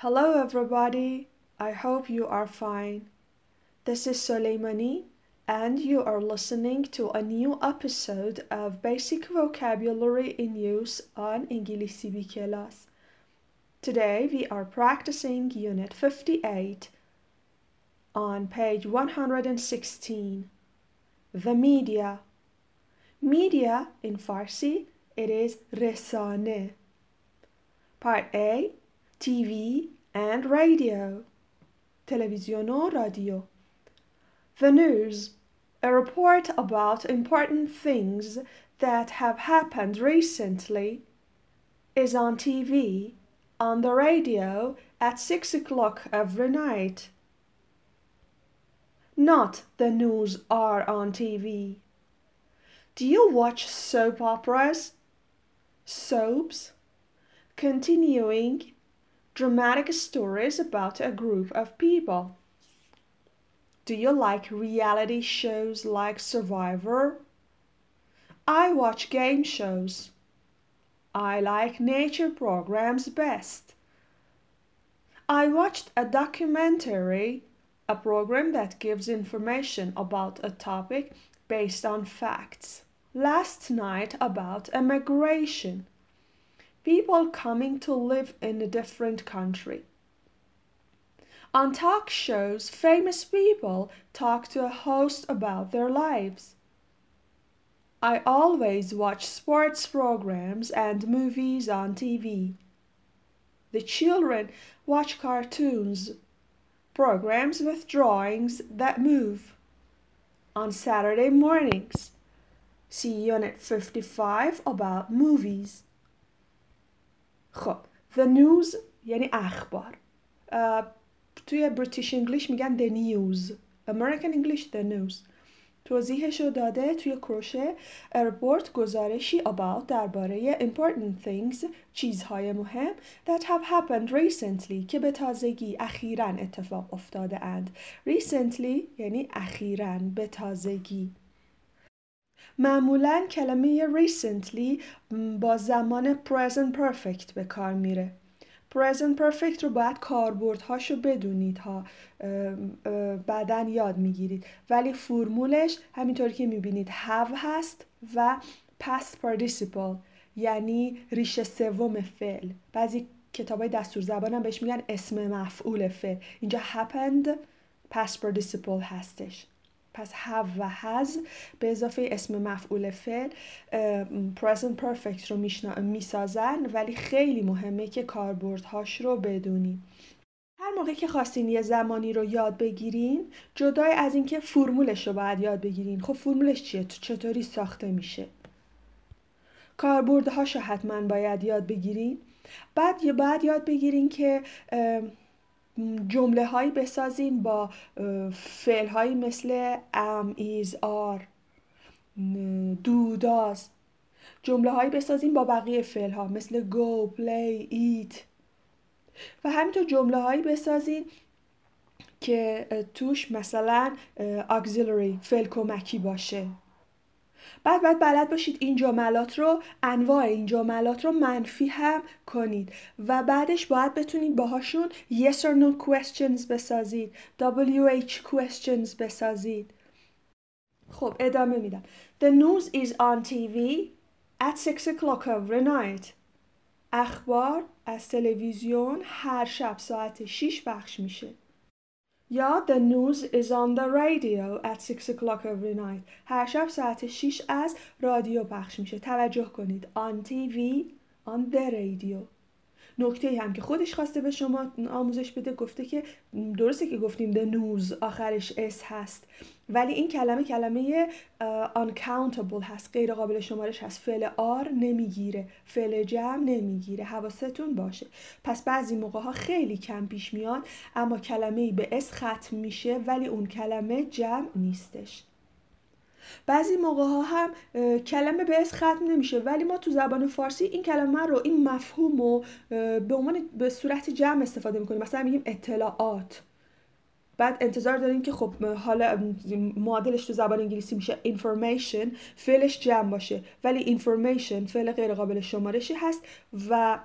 Hello, everybody. I hope you are fine. This is Soleimani, and you are listening to a new episode of Basic Vocabulary in Use on Ingilisi B class. Today we are practicing Unit 58 on page 116. The media. Media in Farsi, it is resane. Part A TV and radio. Television or radio. The news. A report about important things that have happened recently is on TV, on the radio at 6 o'clock every night. Not the news are on TV. Do you watch soap operas? Soaps? Continuing dramatic stories about a group of people. Do you like reality shows like Survivor? I watch game shows. I like nature programs best. I watched a documentary, a program that gives information about a topic based on facts, last night about immigration people coming to live in a different country. On talk shows, famous people talk to a host about their lives. I always watch sports programs and movies on TV. The children watch cartoons, programs with drawings that move. On Saturday mornings, see Unit 55 about movies. خب the news یعنی اخبار. توی بریتیش انگلیش میگن the news. American English the news. توضیحش رو داده توی کروشه report گزارشی about درباره important things چیزهای مهم that have happened recently که به تازگی اخیرا اتفاق افتاده اند. Recently یعنی اخیرا به تازگی. معمولا کلمه recently با زمان present perfect به کار میره. present perfect رو باید کاربردهاشو بدونید ها. بعدا یاد می‌گیرید. ولی فرمولش همینطوری که می‌بینید have هست و past participle یعنی ریشه سوم فعل. بعضی کتاب های دستور زبان هم بهش میگن اسم مفعول فعل. اینجا happened past participle هستش. پس have و has به اضافه اسم مفعول فعل present perfect رو می‌سازن ولی خیلی مهمه که کاربردهاش رو بدونیم هر موقع که خواستین یه زمانی رو یاد بگیرین جدای از اینکه فرمولش رو باید یاد بگیرین. خب فرمولش چیه؟ چطوری ساخته میشه؟ کاربردهاش رو حتما باید یاد بگیرین. بعد یه باید یاد بگیرین که جمله هایی بسازین با فعل هایی مثل am is are do does جمله هایی بسازین با بقیه فعل ها مثل go play eat. و همینطور جمله هایی بسازین که توش مثلا auxiliary فعل کمکی باشه. بعد باید بلد باشید این جملات رو انواع این جملات رو منفی هم کنید. و بعدش باید بتونید باهاشون yes or no questions بسازید. WH questions بسازید. خب ادامه میدم. The news is on TV at 6 o'clock every night. اخبار از تلویزیون هر شب ساعت 6 پخش میشه. یا The news is on the radio at 6 o'clock every night هر شب ساعت 6 از رادیو پخش میشه توجه کنید on TV on the radio نکته هم که خودش خواسته به شما آموزش بده گفته که درسته که گفتیم the news آخرش s هست ولی این کلمه کلمه uncountable هست غیر قابل شمارش هست. فعل are نمی‌گیره فعل جمع نمی‌گیره. حواستون باشه. پس بعضی موقع ها خیلی کم پیش میاد اما کلمه به s ختم میشه ولی اون کلمه جمع نیستش. بعضی موقع ها هم کلمه به اس ختم نمیشه. ولی ما تو زبان فارسی این کلمه رو این مفهوم رو به عنوان به صورت جمع استفاده می‌کنیم. مثلا میگیم اطلاعات. بعد انتظار داریم که خب حالا معادلش تو زبان انگلیسی میشه information فعلش جمع باشه. ولی information فعل غیر قابل شمارشی هست و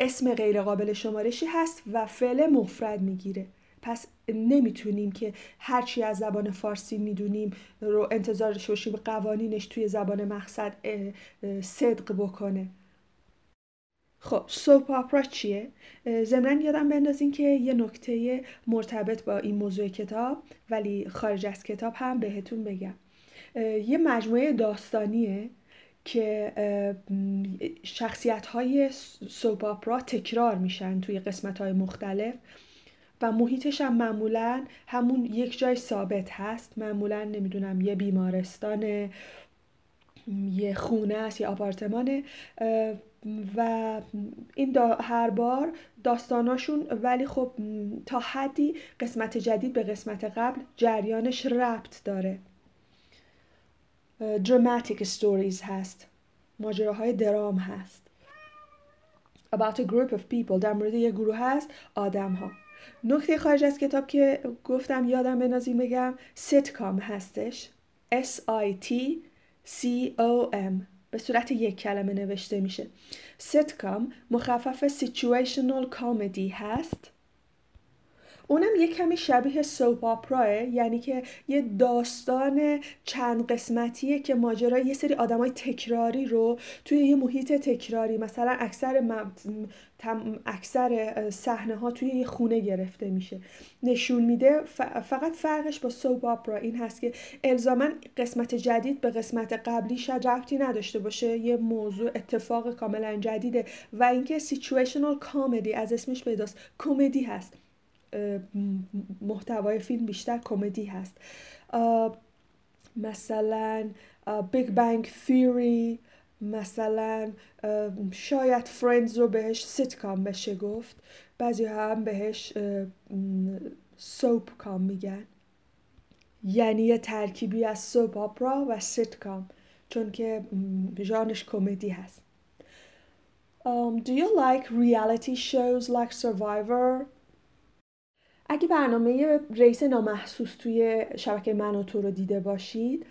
اسم غیر قابل شمارشی هست و فعل مفرد می‌گیره. پس نمی‌تونیم که هرچی از زبان فارسی می‌دونیم رو انتظار باشیم قوانینش توی زبان مقصد صدق بکنه. خب سوپ آپرا چیه؟ ضمنا یادم بندازین که یه نکته مرتبط با این موضوع کتاب ولی خارج از کتاب هم بهتون بگم. یه مجموعه داستانیه که شخصیت های سوپ آپرا تکرار میشن توی قسمت های مختلف. و محیطش هم معمولا همون یک جای ثابت هست. معمولا نمی‌دونم یه بیمارستان یه خونه است یه آپارتمانه و این دا هر بار داستاناشون ولی خب تا حدی قسمت جدید به قسمت قبل جریانش ربط داره. Dramatic stories هست. ماجراهای drama هست. About a group of people در مورد یه گروه هست آدم ها نکته خارج از کتاب که گفتم یادم بندازین بگم سیتکام هستش. S I T C O M. به صورت یک کلمه نوشته میشه. سیتکام مخفف situational comedy هست. یه کمی شبیه soap opera یعنی که یه داستان چند قسمتیه که ماجرا یه سری آدمای تکراری رو توی یه محیط تکراری مثلا اکثر اکثر صحنه ها توی یه خونه گرفته میشه. نشون میده فقط فرقش با سوپ آپرا این هست که الزاما قسمت جدید به قسمت قبلی شاید نداشته باشه یه موضوع اتفاق کاملا جدیده و اینکه سیچویشنال کامدی از اسمش پیداست کمدی هست. محتوای فیلم بیشتر کمدی هست. مثلا Big Bang Theory مثلا شاید Friends رو بهش سیتکام بشه گفت. بعضی هم بهش soapcom میگن. یعنی یه ترکیبی از soap opera و سیتکام چون که ژانرش کمدی هست. um, Do you like reality shows like Survivor? اگه برنامه رئیس نامحسوس توی شبکه من و تو رو دیده باشید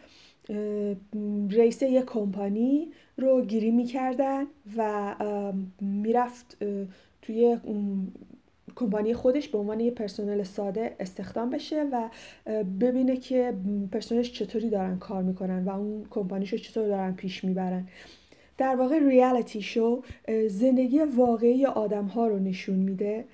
رئیس یک کمپانی رو گیری می‌کردن و می‌رفت توی کمپانی خودش به عنوان یه پرسنل ساده استخدام بشه و ببینه که پرسنلش چطوری دارن کار می‌کنن و اون کمپانیشو چطور دارن پیش می‌برن. در واقع ریالیتی شو زندگی واقعی آدم ها رو نشون میده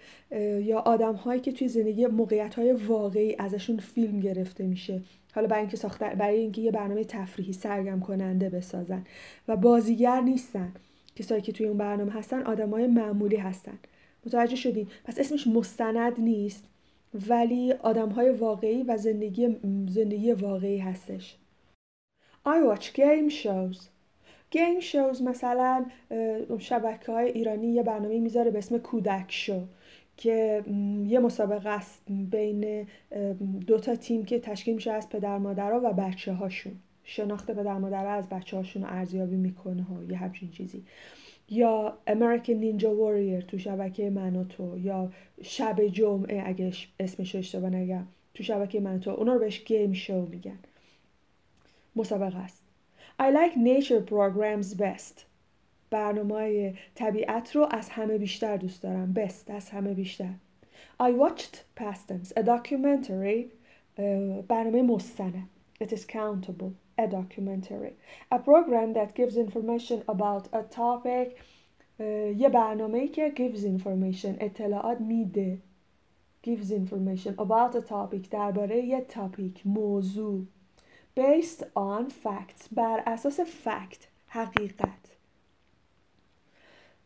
یا آدم هایی که توی زندگی موقعیت های واقعی ازشون فیلم گرفته میشه. حالا برای اینکه ساخته برای اینکه یه برنامه تفریحی سرگرم کننده بسازن. و بازیگر نیستن. کسایی که توی اون برنامه هستن های معمولی هستن. متوجه شدین؟ پس اسمش مستند نیست ولی آدم های واقعی و زندگی زندگی واقعی هستش. I watch game shows. گیم شوز مثلا شبکه های ایرانی یه برنامه می‌ذاره به اسم کودک شو که یه مسابقه است بین دو تا تیم که تشکیل میشه از پدر مادرها و بچه هاشون شناخت پدر مادرها از بچه هاشون ارزیابی می‌کنه ها یه همچین چیزی. یا American Ninja Warrior تو شبکه من و تو یا شب جمعه اگه اسمش اشتباه نگم تو شبکه من و تو اونا رو بهش گیم شو میگن. مسابقه است. I like nature programs best. برنامه طبیعت رو از همه بیشتر دوست دارم. best از همه بیشتر. I watched Past Tense, a documentary. برنامه مستند. It is countable. A documentary. A program that gives information about a topic. یه برنامه که gives information اطلاعات میده gives information about a topic درباره یه تاپیک موضوع based on facts بر اساس فکت حقیقت.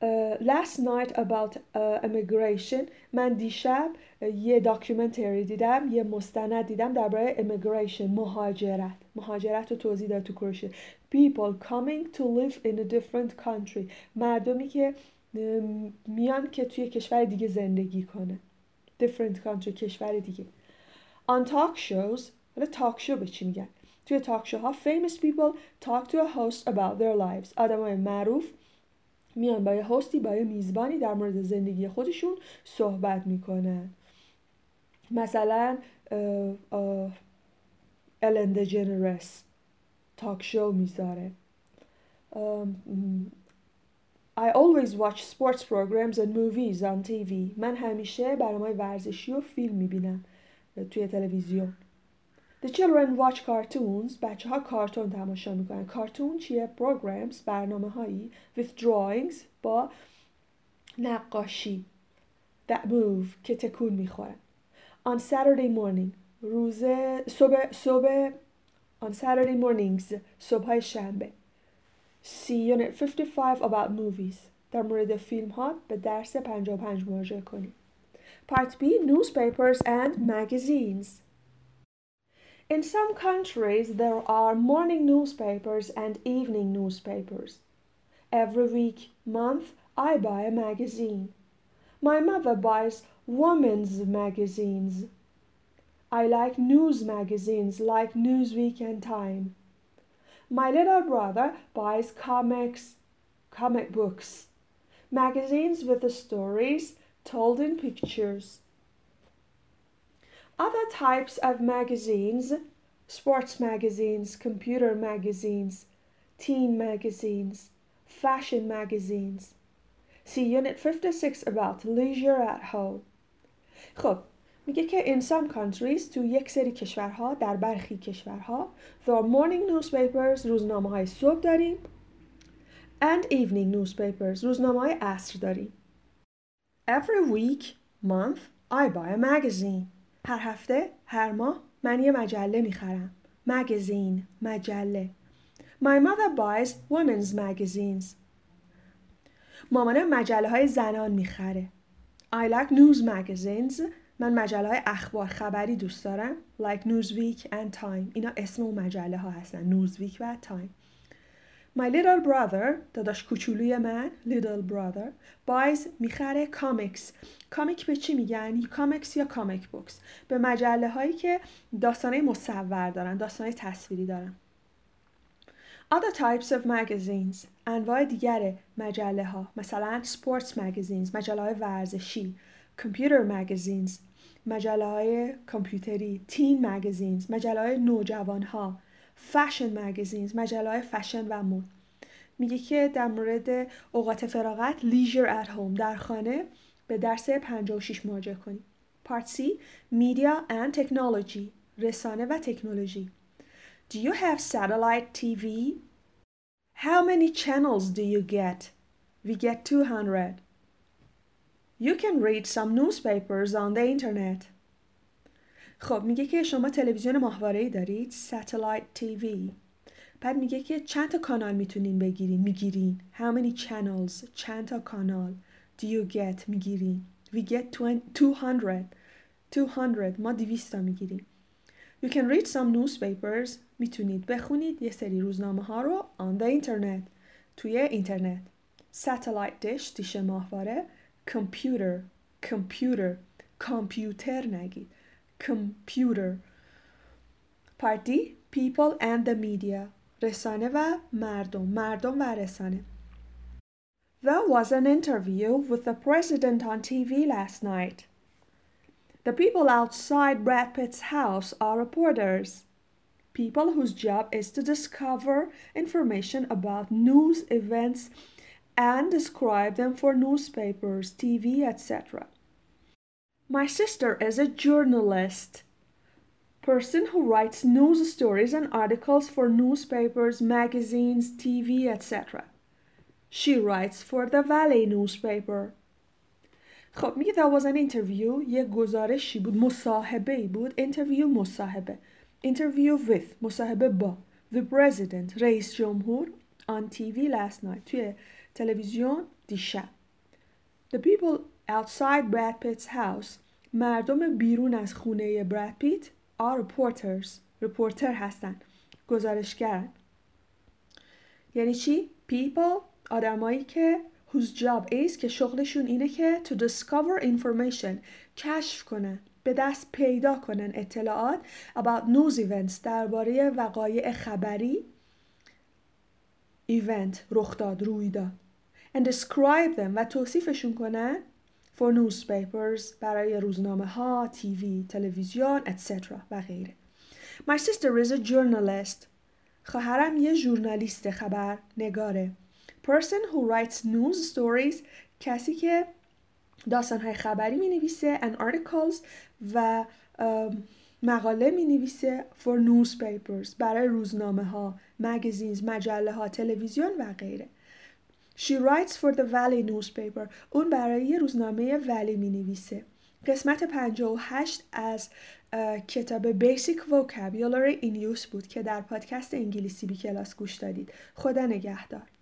Uh, last night about uh, immigration من دیشب یه داکیومنتری دیدم یه مستند دیدم درباره immigration مهاجرت. مهاجرت رو توضیح داد تو کروشه people coming to live in a different country. مردمی که میان که توی کشور دیگه زندگی کنه. Different country کشور دیگه. On talk shows حالا تاک شو به چی میگن؟ توی تاکشوها famous people talk to a host about their lives های معروف میان با یه هستی با یه میزبانی در مورد زندگی خودشون صحبت می‌کنن مثلا الند جنرس تاک شو می‌ذاره I always watch sports programs and movies on TV. من همیشه برنامه ورزشی و فیلم می‌بینم توی تلویزیون. The children watch cartoons. بچه ها کارتون تماشا می‌کنن. کارتون چیه؟ programs برنامه هایی with drawings با نقاشی that move که تکون می‌خورن. On Saturday morning روز صبح صبح on Saturday mornings صبح شنبه See Unit 55 about movies در مورد فیلم ها به درس 55 مراجعه کنید. Part B Newspapers and Magazines In some countries there are morning newspapers and evening newspapers. Every week, month, I buy a magazine. My mother buys women's magazines. I like news magazines like Newsweek and Time. My little brother buys comics, comic books, magazines with the stories told in pictures. Other types of magazines sports magazines, computer magazines, teen magazines, fashion magazines. See Unit 56 about leisure at home. خب میگه که in some countries تو یک سری کشورها در برخی کشورها the morning newspapers روزنامه های صبح داریم and evening newspapers روزنامه های عصر داریم every week month I buy a magazine هر هفته هر ماه من یه مجله می‌خرم. magazine مجله. My mother buys women's magazines. مامانم مجله های زنان می‌خره. I like news magazines. من مجله های اخبار خبری دوست دارم. Like Newsweek and Time. اینا اسم اون مجله ها هستن. Newsweek و Time. My little brother داداش کوچولوی من little brother buys می‌خره comics comic به چی میگن؟ comics یا comic books به مجله هایی که داستانه مصور دارن داستانه تصویری دارن. Other types of magazines. انواع دیگر مجله ها. مثلا sports magazines مجله های ورزشی. Computer magazines. مجله های کامپیوتری. Teen magazines. مجله های نوجوان ها. Fashion magazines مجله های فشن و مد میگه که در مورد اوقات فراغت leisure at home در خانه به درس 56 مراجعه کنید Part C Media and Technology رسانه و تکنولوژی Do you have satellite TV? How many channels do you get? We get 200. You can read some newspapers on the internet. خب میگه که شما تلویزیون ماهواره‌ای دارید satellite TV بعد میگه که چند تا کانال می‌تونین بگیرین می‌گیرین. How many channels چند تا کانال؟ Do you get می‌گیرین. We get 200 200 ما 200 تا می‌گیریم. You can read some newspapers. می‌تونید بخونید یه سری روزنامه ها رو on the internet توی اینترنت. satellite dish دیش ماهواره. computer computer کامپیوتر نگید. computer Part D People and the media رسانه و مردم مردم و رسانه There was an interview with the president on TV last night. The people outside Brad Pitt's house are reporters. People whose job is to discover information about news events and describe them for newspapers, TV, etc. My sister is a journalist, person who writes news stories and articles for newspapers, magazines, TV, etc. She writes for the Valley newspaper. خب میگه there was an interview یه گزارشی بود مصاحبه ای بود interview مصاحبه interview with مصاحبه با the president رئیس جمهور on TV last night توی تلویزیون دیشب the people outside Brad Pitt's house مردم بیرون از خونه براد پیت are reporters. Reporter هستن. گزارشگر. یعنی چی؟ People آدمایی که whose job is که شغلشون اینه که to discover information کشف کنن به دست پیدا کنن اطلاعات about news events درباره وقایع خبری event رخ داد رویداد and describe them. و توصیفشون کنن for newspapers برای روزنامه ها، تیوی، تلویزیون، etc. و غیره. My sister is a journalist. خواهرم یه ژورنالیست خبر نگاره. person who writes news stories کسی که داستانهای خبری می نویسه and articles و مقاله می نویسه for newspapers برای روزنامه ها magazines مجله ها تلویزیون و غیره She writes for the Valley newspaper. اون برای روزنامه ولی می نویسه قسمت 58 از کتاب Basic Vocabulary in Use بود که در پادکست انگلیسی بی کلاس گوش دادید. خدا نگهدار.